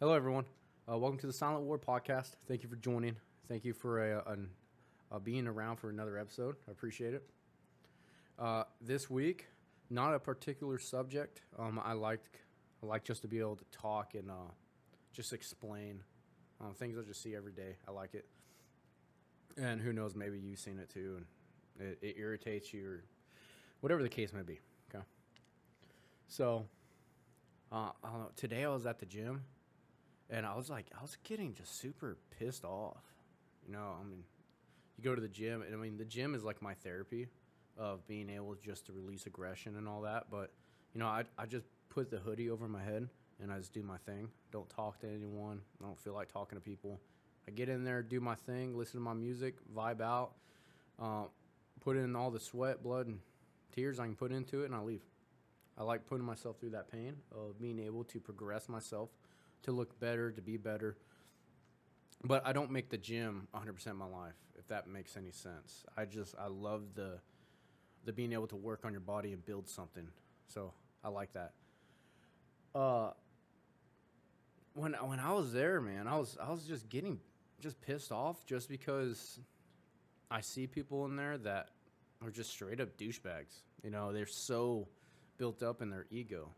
Hello, everyone. Uh, welcome to the Silent War podcast. Thank you for joining. Thank you for being around for another episode. I appreciate it. Uh, this week, not a particular subject. Um, I like I like just to be able to talk and uh, just explain um, things I just see every day. I like it. And who knows, maybe you've seen it too, and it, it irritates you or whatever the case may be. Okay. So, uh, I know. Today I was at the gym and I was like, I was getting just super pissed off. You know, I mean, you go to the gym, and I mean, the gym is like my therapy of being able just to release aggression and all that. But, you know, I, I just put the hoodie over my head and I just do my thing. Don't talk to anyone. I don't feel like talking to people. I get in there, do my thing, listen to my music, vibe out, uh, put in all the sweat, blood, and tears I can put into it, and I leave. I like putting myself through that pain of being able to progress myself to look better, to be better. But I don't make the gym 100% of my life, if that makes any sense. I just I love the the being able to work on your body and build something. So I like that. Uh, when when I was there, man, I was I was just getting just pissed off just because I see people in there that are just straight up douchebags. You know, they're so built up in their ego.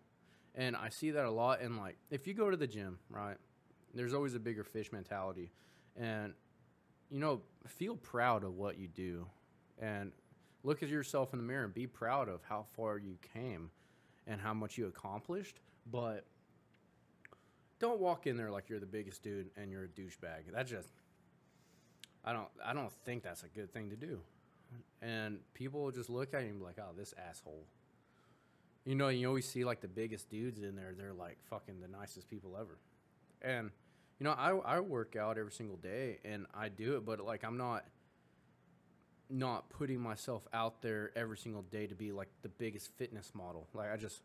And I see that a lot. And like, if you go to the gym, right, there's always a bigger fish mentality. And, you know, feel proud of what you do and look at yourself in the mirror and be proud of how far you came and how much you accomplished. But don't walk in there like you're the biggest dude and you're a douchebag. That's just, I don't, I don't think that's a good thing to do. And people just look at you and be like, oh, this asshole. You know, you always see like the biggest dudes in there. They're like fucking the nicest people ever. And you know, I I work out every single day and I do it, but like I'm not not putting myself out there every single day to be like the biggest fitness model. Like I just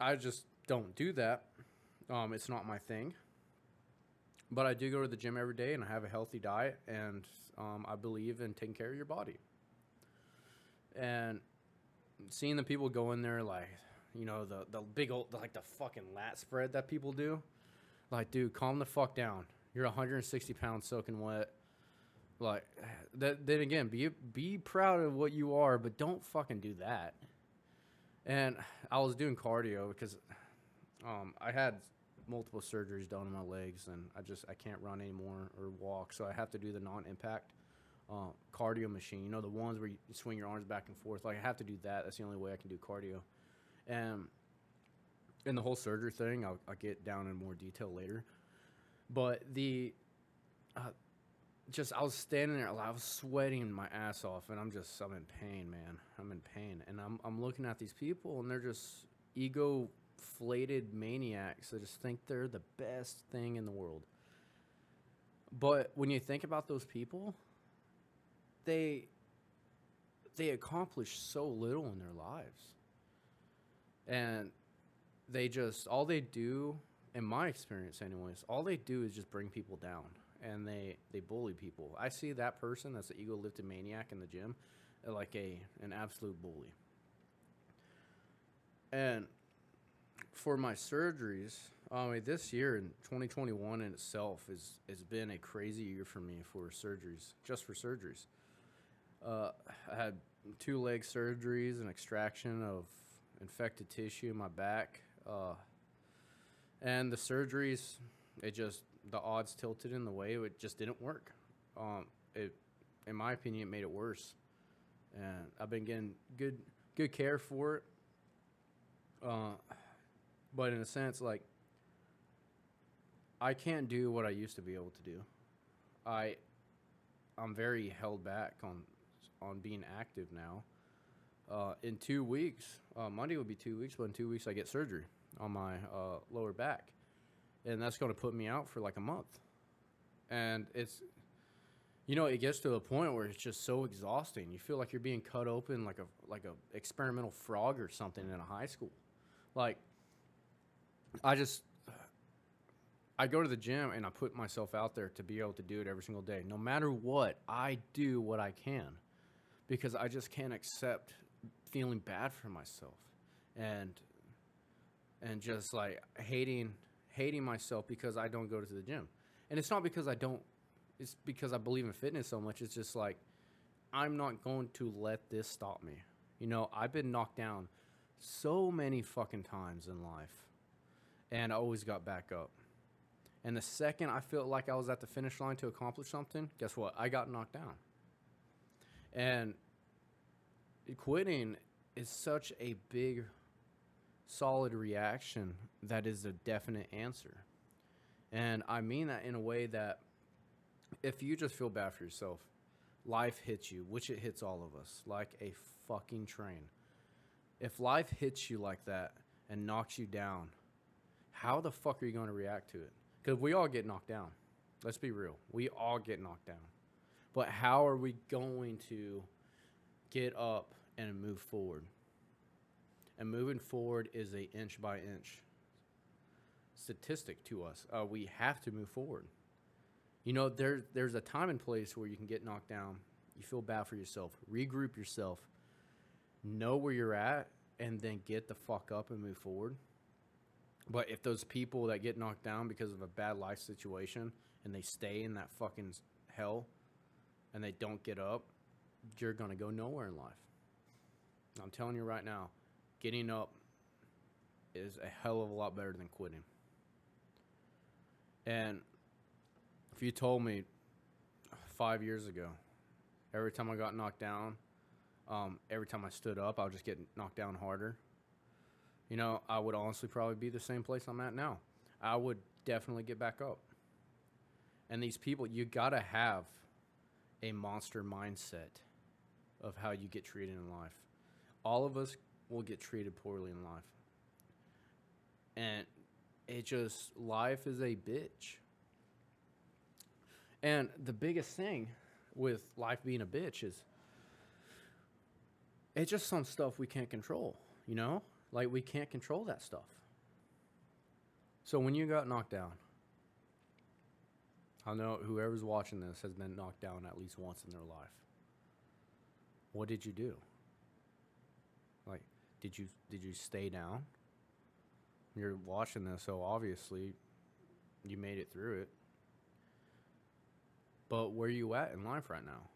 I just don't do that. Um, it's not my thing. But I do go to the gym every day and I have a healthy diet and um, I believe in taking care of your body. And seeing the people go in there like you know the the big old like the fucking lat spread that people do like dude calm the fuck down. You're 160 pounds soaking wet. Like that then again be be proud of what you are but don't fucking do that. And i was doing cardio because um, i had multiple surgeries done on my legs and i just i can't run anymore or walk so i have to do the non-impact uh, cardio machine. You know, the ones where you swing your arms back and forth. Like I have to do that. That's the only way I can do cardio. And in the whole surgery thing, I'll, I'll get down in more detail later. But the uh, just I was standing there, I was sweating my ass off, and I'm just I'm in pain, man. I'm in pain, and I'm I'm looking at these people, and they're just ego flated maniacs that just think they're the best thing in the world. But when you think about those people, they they accomplish so little in their lives. And they just all they do in my experience anyways, all they do is just bring people down and they they bully people. I see that person that's an ego lifted maniac in the gym uh, like a an absolute bully. And for my surgeries, I mean, this year in 2021 in itself is has been a crazy year for me for surgeries, just for surgeries. Uh, I had two leg surgeries, an extraction of infected tissue in my back, uh, and the surgeries. It just the odds tilted in the way it just didn't work. Um, it, in my opinion, it made it worse, and I've been getting good good care for it. Uh, but in a sense, like I can't do what I used to be able to do. I I'm very held back on on being active now. Uh, in two weeks, uh, Monday would be two weeks, but in two weeks I get surgery on my uh, lower back, and that's going to put me out for like a month. And it's, you know, it gets to a point where it's just so exhausting. You feel like you're being cut open like a like a experimental frog or something in a high school. Like, I just I go to the gym and I put myself out there to be able to do it every single day. No matter what, I do what I can because I just can't accept feeling bad for myself and and just like hating hating myself because I don't go to the gym. And it's not because I don't it's because I believe in fitness so much. It's just like I'm not going to let this stop me. You know, I've been knocked down so many fucking times in life. And I always got back up. And the second I felt like I was at the finish line to accomplish something, guess what? I got knocked down. And quitting is such a big, solid reaction that is a definite answer. And I mean that in a way that if you just feel bad for yourself, life hits you, which it hits all of us, like a fucking train. If life hits you like that and knocks you down, how the fuck are you going to react to it? Because we all get knocked down. Let's be real. We all get knocked down. But how are we going to get up and move forward? And moving forward is a inch by inch statistic to us. Uh, we have to move forward. You know, there's there's a time and place where you can get knocked down. You feel bad for yourself. Regroup yourself. Know where you're at, and then get the fuck up and move forward. But if those people that get knocked down because of a bad life situation and they stay in that fucking hell and they don't get up, you're going to go nowhere in life. I'm telling you right now, getting up is a hell of a lot better than quitting. And if you told me five years ago, every time I got knocked down, um, every time I stood up, I would just get knocked down harder you know, I would honestly probably be the same place I'm at now. I would definitely get back up. And these people, you got to have a monster mindset of how you get treated in life. All of us will get treated poorly in life. And it just, life is a bitch. And the biggest thing with life being a bitch is it's just some stuff we can't control, you know? Like we can't control that stuff. So when you got knocked down, I know whoever's watching this has been knocked down at least once in their life. What did you do? Like, did you did you stay down? You're watching this, so obviously you made it through it. But where are you at in life right now?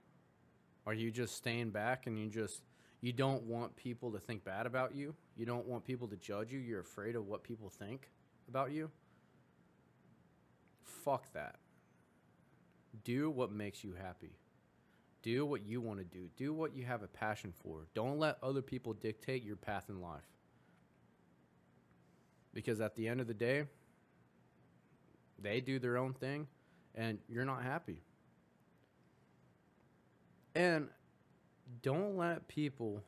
Are you just staying back and you just you don't want people to think bad about you. You don't want people to judge you. You're afraid of what people think about you. Fuck that. Do what makes you happy. Do what you want to do. Do what you have a passion for. Don't let other people dictate your path in life. Because at the end of the day, they do their own thing and you're not happy. And don't let people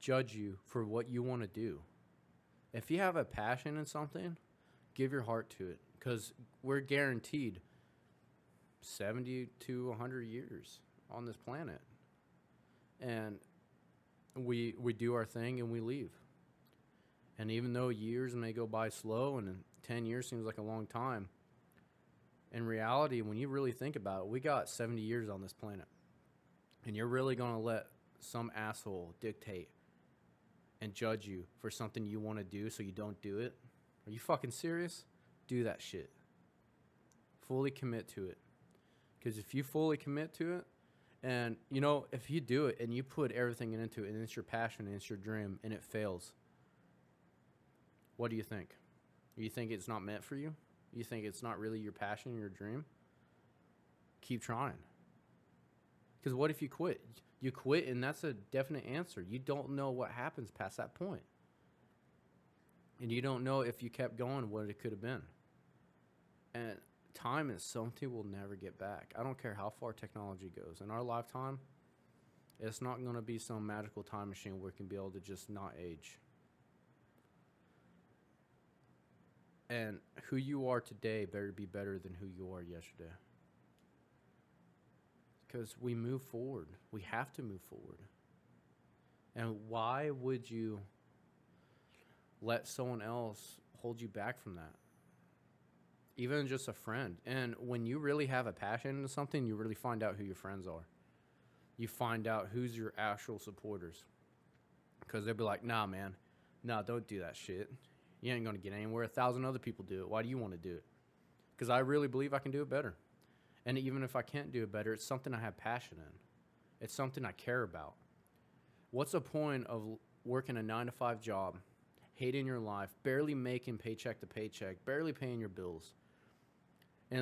judge you for what you want to do. If you have a passion in something, give your heart to it because we're guaranteed 70 to 100 years on this planet. And we we do our thing and we leave. And even though years may go by slow and 10 years seems like a long time, in reality, when you really think about it, we got 70 years on this planet and you're really going to let some asshole dictate and judge you for something you want to do so you don't do it? Are you fucking serious? Do that shit. Fully commit to it. Because if you fully commit to it, and you know, if you do it and you put everything into it and it's your passion and it's your dream and it fails, what do you think? You think it's not meant for you? You think it's not really your passion, your dream? Keep trying. Because what if you quit? You quit, and that's a definite answer. You don't know what happens past that point. And you don't know if you kept going what it could have been. And time is something we'll never get back. I don't care how far technology goes. In our lifetime, it's not going to be some magical time machine where we can be able to just not age. And who you are today better be better than who you are yesterday because we move forward. We have to move forward. And why would you let someone else hold you back from that? Even just a friend. And when you really have a passion in something, you really find out who your friends are. You find out who's your actual supporters. Because they'll be like, nah, man, nah, don't do that shit. You ain't gonna get anywhere. A thousand other people do it. Why do you want to do it? Because I really believe I can do it better. And even if I can't do it better, it's something I have passion in. It's something I care about. What's the point of working a nine to five job, hating your life, barely making paycheck to paycheck, barely paying your bills,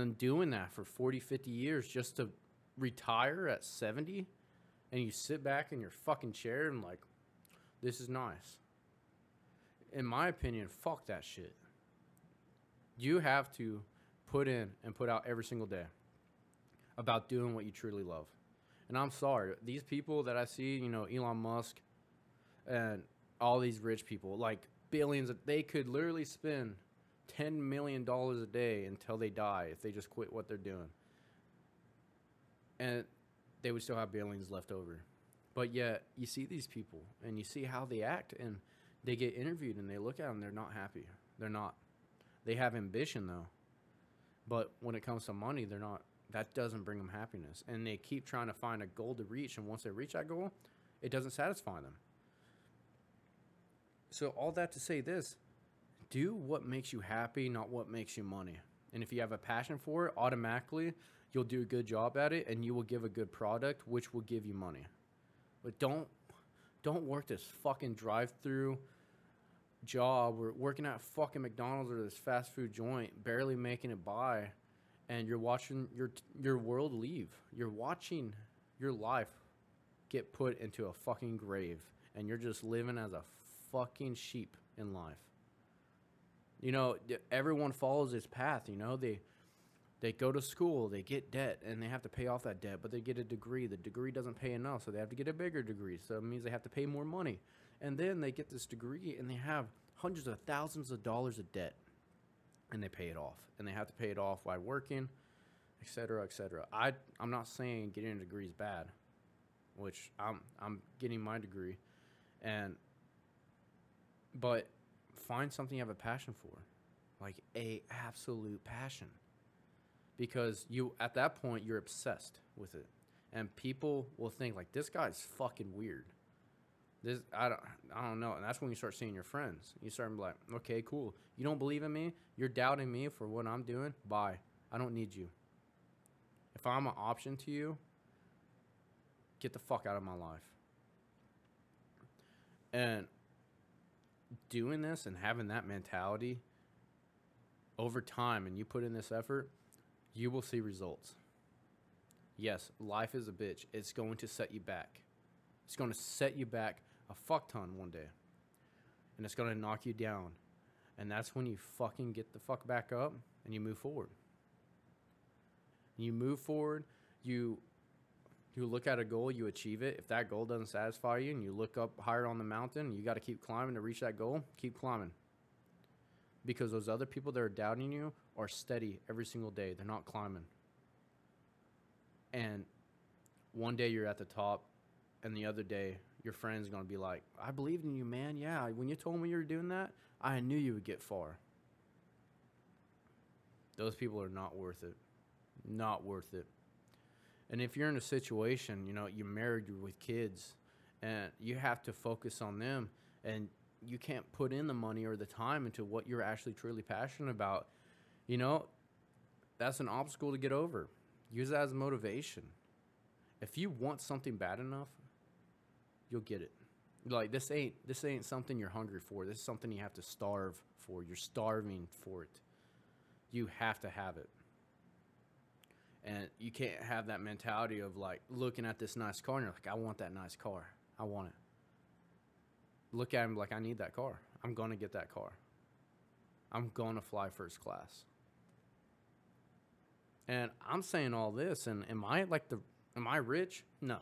and doing that for 40, 50 years just to retire at 70? And you sit back in your fucking chair and, like, this is nice. In my opinion, fuck that shit. You have to put in and put out every single day about doing what you truly love. And I'm sorry, these people that I see, you know, Elon Musk and all these rich people, like billions, of, they could literally spend $10 million a day until they die if they just quit what they're doing. And they would still have billions left over. But yet, you see these people and you see how they act, and they get interviewed and they look at them, they're not happy. They're not. They have ambition, though. But when it comes to money, they're not. That doesn't bring them happiness. And they keep trying to find a goal to reach. And once they reach that goal, it doesn't satisfy them. So, all that to say this do what makes you happy, not what makes you money. And if you have a passion for it, automatically you'll do a good job at it and you will give a good product, which will give you money. But don't don't work this fucking drive-through job or working at fucking McDonald's or this fast food joint, barely making it by, and you're watching your your world leave. You're watching your life get put into a fucking grave, and you're just living as a fucking sheep in life. You know, everyone follows this path. You know, they they go to school, they get debt, and they have to pay off that debt, but they get a degree. The degree doesn't pay enough, so they have to get a bigger degree. So it means they have to pay more money. And then they get this degree and they have hundreds of thousands of dollars of debt and they pay it off. And they have to pay it off while working, etc cetera, et cetera. I, I'm not saying getting a degree is bad, which I'm, I'm getting my degree. And, but find something you have a passion for, like a absolute passion. Because you at that point you're obsessed with it. And people will think like this guy's fucking weird. This i don't i don't know. And that's when you start seeing your friends. You start like okay cool. You don't believe in me? You're doubting me for what i'm doing? Bye. I don't need you. If i'm an option to you get the fuck out of my life. And doing this and having that mentality over time and you put in this effort you will see results. Yes, life is a bitch. It's going to set you back. It's going to set you back a fuck ton one day. And it's going to knock you down. And that's when you fucking get the fuck back up and you move forward. You move forward, you you look at a goal, you achieve it. If that goal doesn't satisfy you and you look up higher on the mountain, you got to keep climbing to reach that goal, keep climbing because those other people that are doubting you are steady every single day. They're not climbing. And one day you're at the top, and the other day your friend's going to be like, I believed in you, man. Yeah, when you told me you were doing that, I knew you would get far. Those people are not worth it. Not worth it. And if you're in a situation, you know, you're married, you're with kids, and you have to focus on them, and you can't put in the money or the time into what you're actually truly passionate about, you know, that's an obstacle to get over. Use that as motivation. If you want something bad enough, you'll get it. Like this ain't this ain't something you're hungry for. This is something you have to starve for. You're starving for it. You have to have it. And you can't have that mentality of like looking at this nice car and you're like, I want that nice car. I want it look at him like I need that car. I'm gonna get that car. I'm gonna fly first class. And I'm saying all this, and am I like the am I rich? No.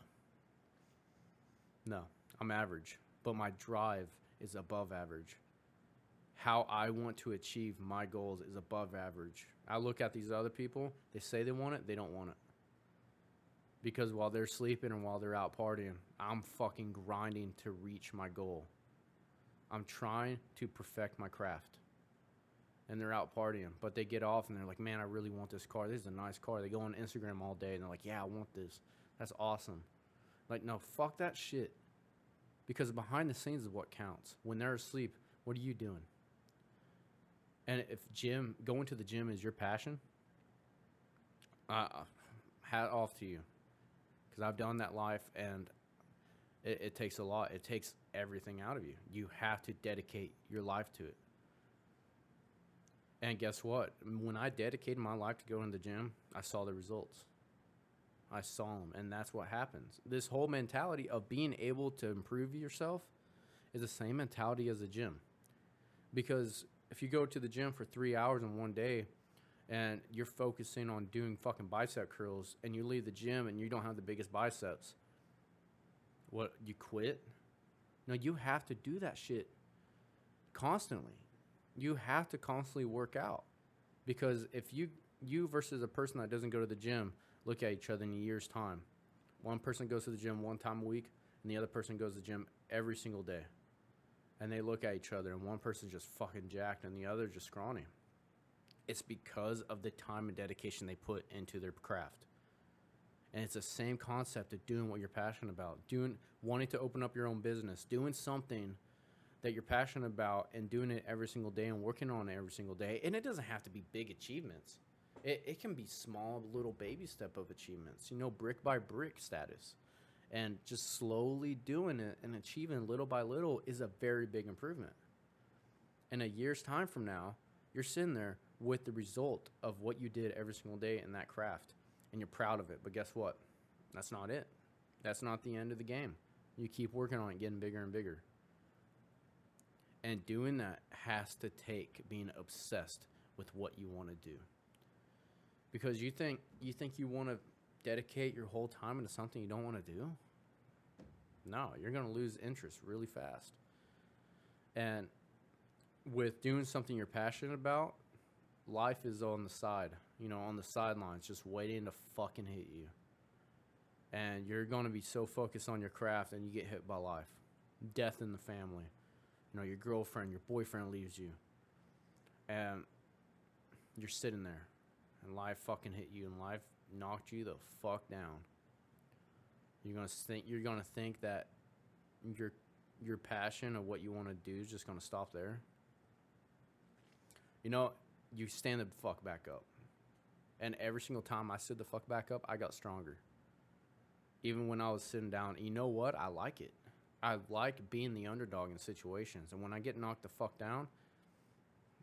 No, I'm average, but my drive is above average. How I want to achieve my goals is above average. I look at these other people, they say they want it, they don't want it. Because while they're sleeping and while they're out partying, I'm fucking grinding to reach my goal. I'm trying to perfect my craft. And they're out partying, but they get off and they're like, man, I really want this car. This is a nice car. They go on Instagram all day and they're like, yeah, I want this. That's awesome. Like, no, fuck that shit. Because behind the scenes is what counts. When they're asleep, what are you doing? And if gym going to the gym is your passion, uh, hat off to you, because I've done that life, and it, it takes a lot. It takes everything out of you. You have to dedicate your life to it. And guess what? When I dedicated my life to going to the gym, I saw the results. I saw them, and that's what happens. This whole mentality of being able to improve yourself is the same mentality as a gym. Because if you go to the gym for three hours in one day and you're focusing on doing fucking bicep curls and you leave the gym and you don't have the biggest biceps, what, you quit? No, you have to do that shit constantly. You have to constantly work out. Because if you you versus a person that doesn't go to the gym look at each other in a year's time. One person goes to the gym one time a week and the other person goes to the gym every single day and they look at each other and one person's just fucking jacked and the other just scrawny. It's because of the time and dedication they put into their craft. And it's the same concept of doing what you're passionate about, doing wanting to open up your own business, doing something that you're passionate about and doing it every single day and working on it every single day. And it doesn't have to be big achievements. It, it can be small little baby step of achievements, you know, brick by brick status and just slowly doing it and achieving little by little is a very big improvement. In a year's time from now, you're sitting there with the result of what you did every single day in that craft and you're proud of it. But guess what? That's not it. That's not the end of the game. You keep working on it, getting bigger and bigger. And doing that has to take being obsessed with what you want to do. Because you think you think you want to dedicate your whole time into something you don't want to do? No, you're going to lose interest really fast. And with doing something you're passionate about, life is on the side, you know, on the sidelines, just waiting to fucking hit you. And you're going to be so focused on your craft and you get hit by life. Death in the family. You know, your girlfriend, your boyfriend leaves you. And you're sitting there and life fucking hit you and life knocked you the fuck down. You're gonna think you're gonna think that your your passion of what you want to do is just gonna stop there. You know, you stand the fuck back up, and every single time I stood the fuck back up, I got stronger. Even when I was sitting down, you know what? I like it. I like being the underdog in situations, and when I get knocked the fuck down,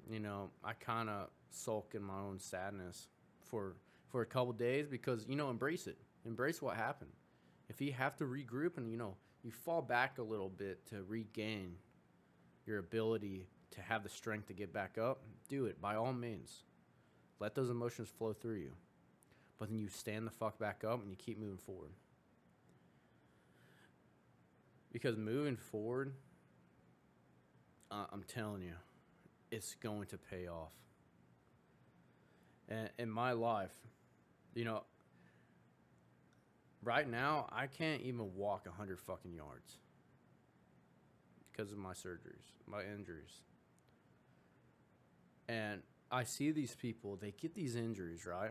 you know, I kind of sulk in my own sadness for for a couple days because you know embrace it. Embrace what happened. If you have to regroup and you know you fall back a little bit to regain your ability to have the strength to get back up do it by all means. Let those emotions flow through you. But then you stand the fuck back up and you keep moving forward. Because moving forward uh, i'm telling you it's going to pay off. And in my life you know, right now I can't even walk a hundred fucking yards because of my surgeries, my injuries. And I see these people, they get these injuries, right?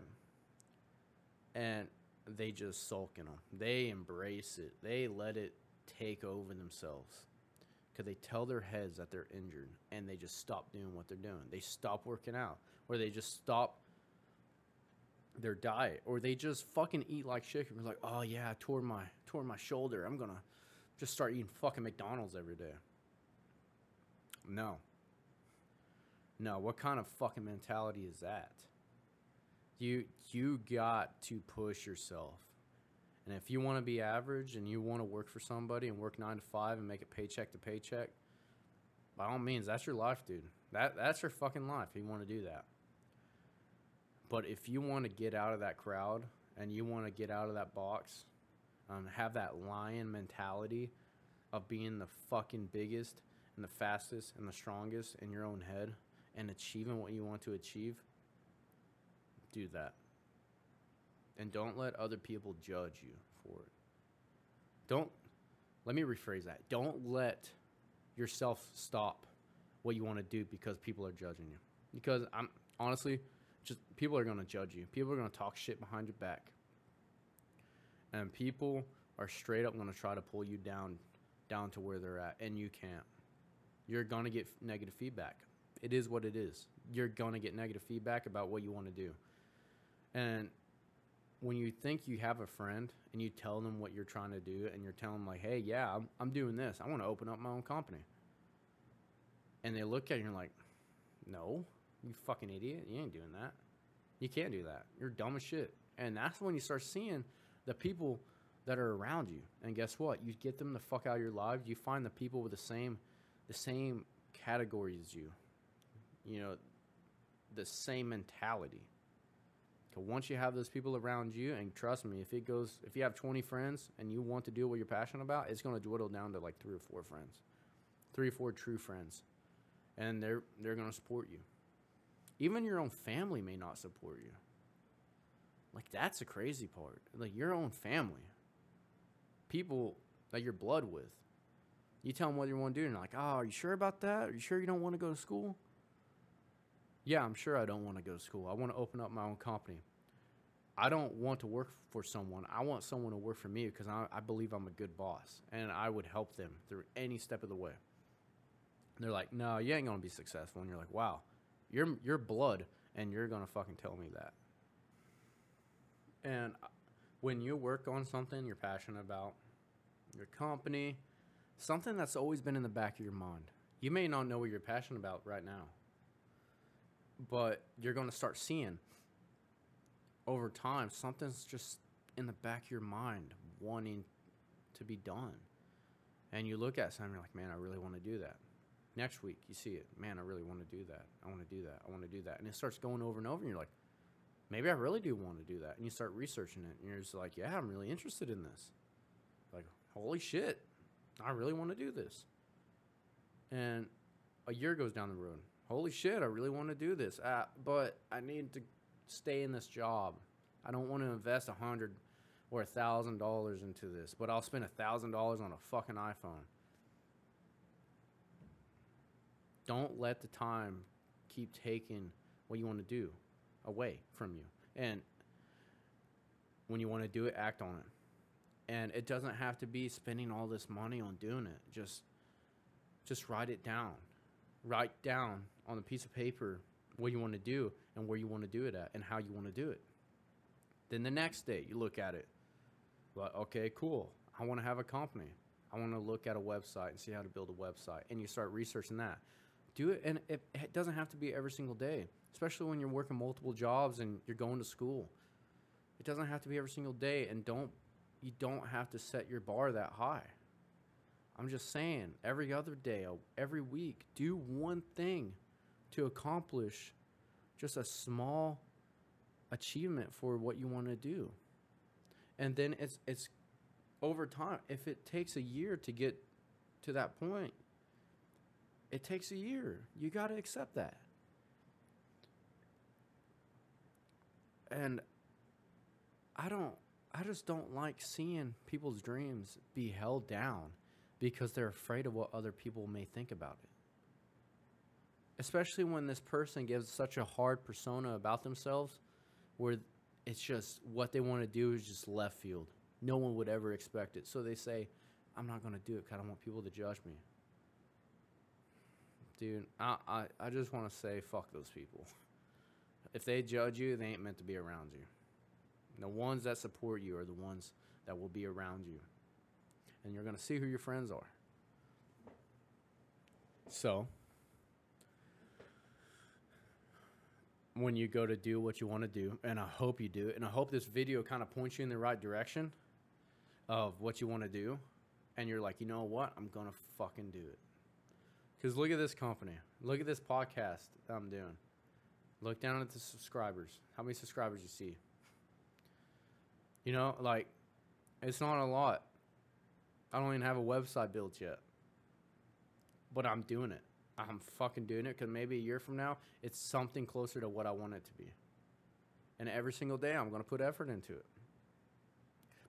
And they just sulk in them. They embrace it. They let it take over themselves. Because they tell their heads that they're injured and they just stop doing what they're doing. They stop working out or they just stop their diet or they just fucking eat like shit and be like, oh yeah, I tore my tore my shoulder. I'm gonna just start eating fucking McDonald's every day. No. No, what kind of fucking mentality is that? You you got to push yourself. And if you want to be average and you want to work for somebody and work 9 to 5 and make it paycheck to paycheck, by all means, that's your life, dude. That that's your fucking life. If you want to do that. But if you want to get out of that crowd and you want to get out of that box, um, have that lion mentality of being the fucking biggest and the fastest and the strongest in your own head and achieving what you want to achieve, do that. And don't let other people judge you for it. Don't, let me rephrase that. Don't let yourself stop what you want to do because people are judging you. Because I'm honestly, just people are going to judge you. People are going to talk shit behind your back. And people are straight up going to try to pull you down down to where they're at and you can't. You're going to get negative feedback. It is what it is. you're going to get negative feedback about what you want to do. And when you think you have a friend and you tell them what you're trying to do and you're telling them like, "Hey, yeah, I'm, I'm doing this. I want to open up my own company." And they look at you and you're like, "No, you fucking idiot. You ain't doing that. You can't do that. You're dumb as shit." And that's when you start seeing the people that are around you. And guess what? You get them the fuck out of your lives. You find the people with the same the same categories as you. You know, the same mentality. So once you have those people around you, and trust me, if it goes, if you have 20 friends and you want to do what you're passionate about, it's going to dwindle down to like three or four friends, three or four true friends, and they're they're going to support you. Even your own family may not support you. Like that's the crazy part. Like your own family, people that you're blood with. You tell them what you want to do, and they're like, "Oh, are you sure about that? Are you sure you don't want to go to school?" Yeah, I'm sure I don't want to go to school. I want to open up my own company. I don't want to work for someone. I want someone to work for me because I, I believe I'm a good boss and I would help them through any step of the way. And they're like, no, you ain't gonna be successful. And you're like, wow, you're you're blood, and you're gonna fucking tell me that. And uh, when you work on something you're passionate about, your company, something that's always been in the back of your mind. You may not know what you're passionate about right now, but you're to start seeing over time something's just in the back of your mind wanting to be done. And you look at something, you're like, man, I really want to do that. Next week, you see it, man, I really want to do that. I want to do that. I want to do that. And it starts going over and over, and you're like, maybe I really do want to do that. And you start researching it, and you're just like, yeah, I'm really interested in this. Like, holy shit, I really want to do this. And a year goes down the road. Holy shit, I really want to do this. Uh, but I need to stay in this job. I don't want to invest a hundred or a thousand dollars into this, but I'll spend a thousand dollars on a fucking iPhone. Don't let the time keep taking what you want to do away from you. And when you want to do it, act on it. And it doesn't have to be spending all this money on doing it. Just just write it down. Write down on a piece of paper what you want to do and where you want to do it at and how you want to do it. Then the next day you look at it. Well, okay, cool. I want to have a company. I want to look at a website and see how to build a website. And you start researching that. Do it, and it, it doesn't have to be every single day, especially when you're working multiple jobs and you're going to school. It doesn't have to be every single day, and don't you don't have to set your bar that high. I'm just saying, every other day, uh, every week, do one thing to accomplish just a small achievement for what you want to do. And then it's it's over time. If it takes a year to get to that point, it takes a year. You got to accept that. And I don't I just don't like seeing people's dreams be held down because they're afraid of what other people may think about it. Especially when this person gives such a hard persona about themselves where it's just what they want to do is just left field. No one would ever expect it. So they say, I'm not going to do it because I don't want people to judge me. Dude, I, I, I just want to say, fuck those people. If they judge you, they ain't meant to be around you. The ones that support you are the ones that will be around you. And you're going to see who your friends are. So, when you go to do what you want to do, and I hope you do, and I hope this video kind of points you in the right direction of what you want to do, and you're like, you know what, I'm going to fucking do it. Because look at this company. Look at this podcast I'm doing. Look down at the subscribers. How many subscribers you see? You know, like, it's not a lot. I don't even have a website built yet. But I'm doing it. I'm fucking doing it because maybe a year from now, it's something closer to what I want it to be. And every single day, I'm going to put effort into it.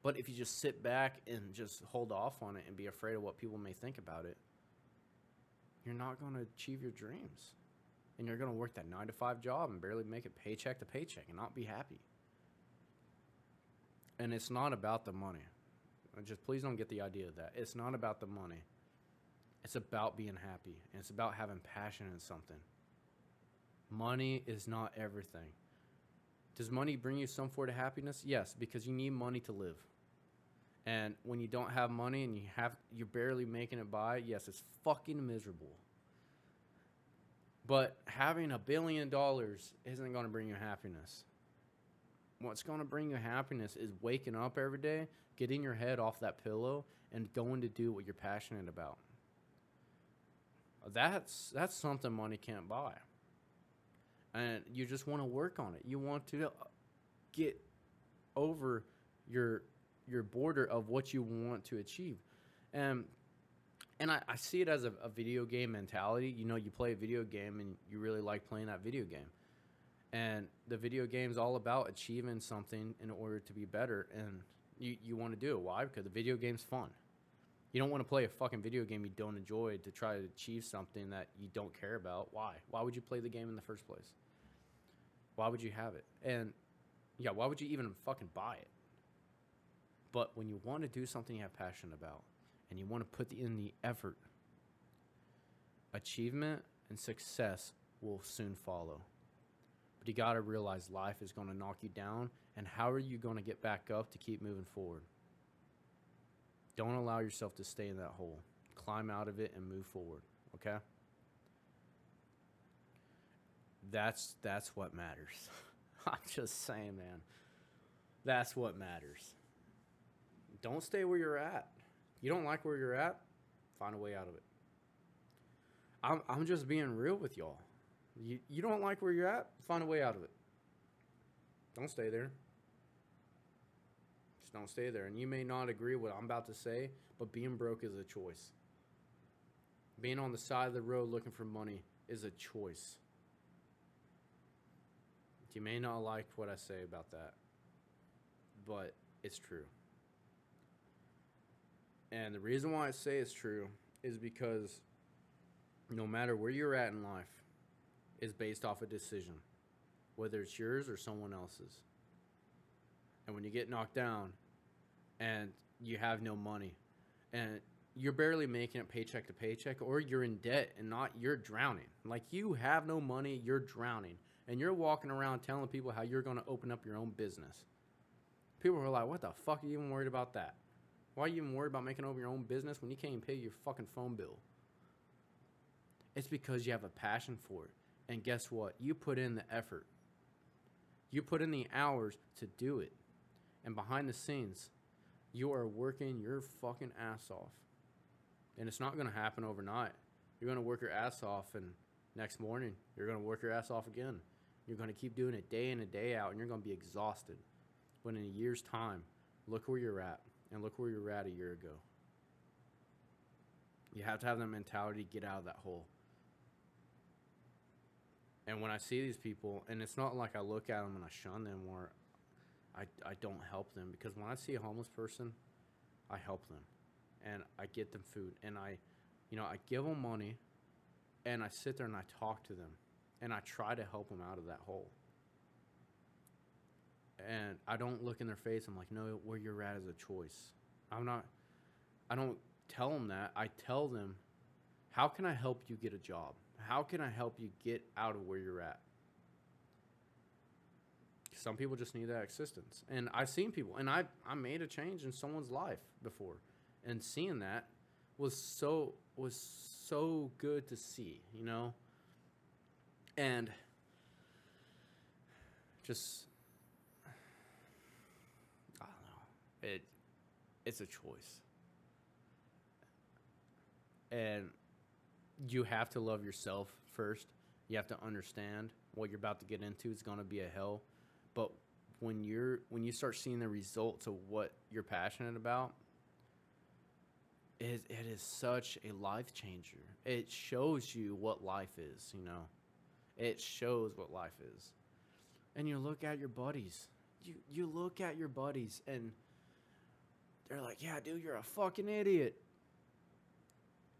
But if you just sit back and just hold off on it and be afraid of what people may think about it, you're not going to achieve your dreams. And you're going to work that nine to five job and barely make it paycheck to paycheck and not be happy. And it's not about the money. Uh, just please don't get the idea of that. It's not about the money. It's about being happy. And it's about having passion in something. money is not everything. Does money bring you some sort of happiness? Yes, because you need money to live. And when you don't have money and you have you're barely making it by, yes, it's fucking miserable. But having a billion dollars isn't going to bring you happiness. What's going to bring you happiness is waking up every day, getting your head off that pillow, and going to do what you're passionate about. That's that's something money can't buy. And you just want to work on it. You want to uh, get over your your border of what you want to achieve. And and I, I see it as a, a video game mentality. You know, you play a video game and you really like playing that video game. And the video game is all about achieving something in order to be better. And you, you want to do it. Why? Because the video game's fun. You don't want to play a fucking video game you don't enjoy to try to achieve something that you don't care about. Why? Why would you play the game in the first place? Why would you have it? And yeah, why would you even fucking buy it? But when you want to do something you have passion about and you want to put in the effort, achievement and success will soon follow. But you got to realize life is going to knock you down and how are you going to get back up to keep moving forward? Don't allow yourself to stay in that hole. Climb out of it and move forward, okay? That's that's what matters. I'm just saying, man. That's what matters. Don't stay where you're at. You don't like where you're at? Find a way out of it. I'm I'm just being real with y'all. You you don't like where you're at? Find a way out of it. Don't stay there. Just don't stay there. And you may not agree with what I'm about to say, but being broke is a choice. Being on the side of the road looking for money is a choice. You may not like what I say about that, but it's true. And the reason why I say it's true is because no matter where you're at in life is based off a decision, whether it's yours or someone else's. And when you get knocked down and you have no money and you're barely making it paycheck to paycheck or you're in debt and not you're drowning. Like you have no money, you're drowning and you're walking around telling people how you're going to open up your own business. People are like, what the fuck are you even worried about that? Why are you even worried about making over your own business when you can't even pay your fucking phone bill? It's because you have a passion for it. And guess what? You put in the effort. You put in the hours to do it. And behind the scenes, you are working your fucking ass off. And it's not going to happen overnight. You're going to work your ass off, and next morning, you're going to work your ass off again. You're going to keep doing it day in and day out, and you're going to be exhausted. But in a year's time, look where you're at, and look where you were at a year ago. You have to have that mentality to get out of that hole. And when I see these people, and it's not like I look at them and I shun them or I, I don't help them because when I see a homeless person, I help them and I get them food and I, you know, I give them money and I sit there and I talk to them and I try to help them out of that hole. And I don't look in their face. I'm like, no, where you're at is a choice. I'm not, I don't tell them that. I tell them, how can I help you get a job? How can I help you get out of where you're at? Some people just need that assistance. And I've seen people, and I, I made a change in someone's life before. And seeing that was so was so good to see, you know? And just I don't know. It it's a choice. And you have to love yourself first. You have to understand what you're about to get into is going to be a hell. But when you're when you start seeing the results of what you're passionate about, it, it is such a life changer. It shows you what life is, you know. It shows what life is. And you look at your buddies. You you look at your buddies and they're like, "Yeah, dude, you're a fucking idiot."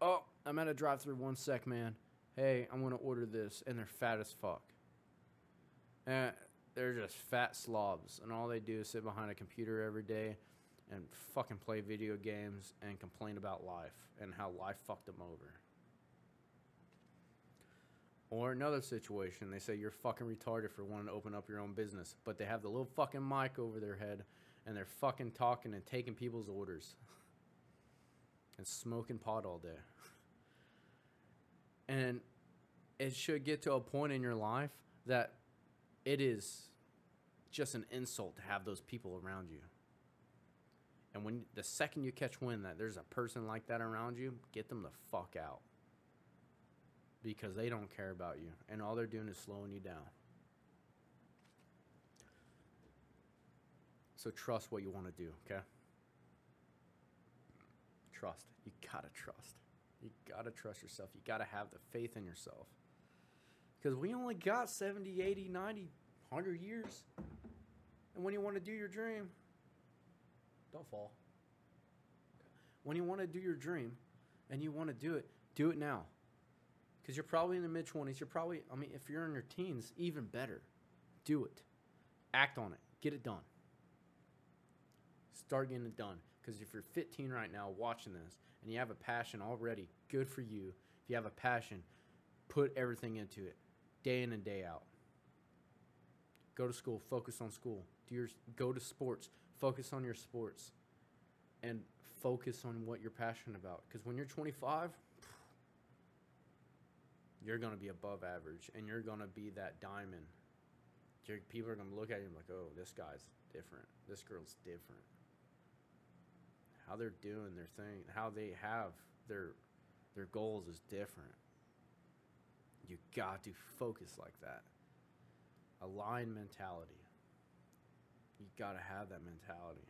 Oh, I'm at a drive-through. One sec, man. Hey, I'm gonna order this, and they're fat as fuck. And they're just fat slobs, and all they do is sit behind a computer every day and fucking play video games and complain about life and how life fucked them over. Or another situation, they say you're fucking retarded for wanting to open up your own business, but they have the little fucking mic over their head and they're fucking talking and taking people's orders and smoking pot all day. And it should get to a point in your life that it is just an insult to have those people around you. And when the second you catch wind that there's a person like that around you, get them the fuck out. Because they don't care about you. And all they're doing is slowing you down. So trust what you want to do, okay? Trust. You gotta trust. You gotta trust yourself. You gotta have the faith in yourself. Because we only got 70, 80, 90, 100 years. And when you want to do your dream, don't fall. When you want to do your dream and you want to do it, do it now. Because you're probably in the mid 20s. You're probably, I mean, if you're in your teens, even better. Do it. Act on it. Get it done. Start getting it done. Because if you're 15 right now watching this and you have a passion already, good for you. If you have a passion, put everything into it, day in and day out. Go to school, focus on school. Do your go to sports, focus on your sports, and focus on what you're passionate about. Because when you're 25, you're gonna be above average, and you're gonna be that diamond. People are gonna look at you and be like, "Oh, this guy's different. This girl's different." How they're doing their thing, how they have their their goals is different. You got to focus like that. Align mentality. You got to have that mentality.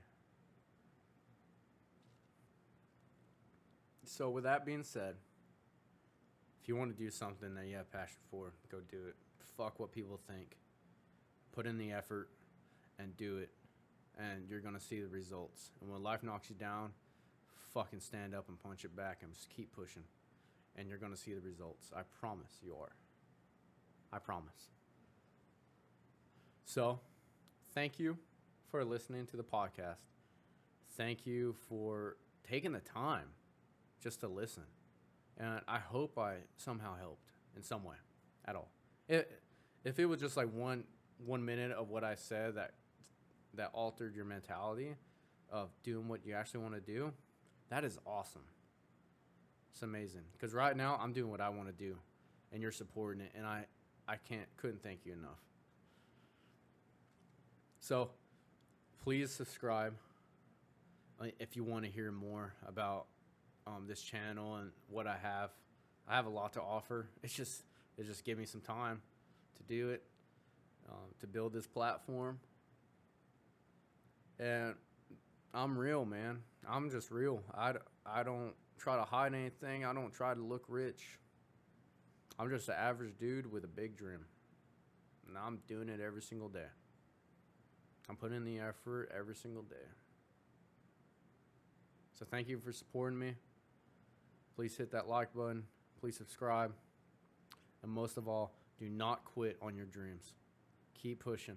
So, with that being said, if you want to do something that you have passion for, go do it. Fuck what people think. Put in the effort and do it, and you're to see the results. And when life knocks you down, fucking stand up and punch it back and just keep pushing. And you're to see the results. I promise you are. I promise. So, thank you for listening to the podcast. Thank you for taking the time just to listen. And I hope I somehow helped in some way at all. It, if it was just like one one minute of what I said that that altered your mentality of doing what you actually want to do, that is awesome. It's amazing because right now I'm doing what I want to do, and you're supporting it, and I I can't couldn't thank you enough. So, please subscribe uh, if you want to hear more about um, this channel and what I have. I have a lot to offer. It's just it just give me some time to do it, um, to build this platform, and I'm real, man. I'm just real. I, I don't try to hide anything. I don't try to look rich. I'm just an average dude with a big dream. And I'm doing it every single day. I'm putting in the effort every single day. So thank you for supporting me. Please hit that like button. Please subscribe. And most of all, do not quit on your dreams. Keep pushing.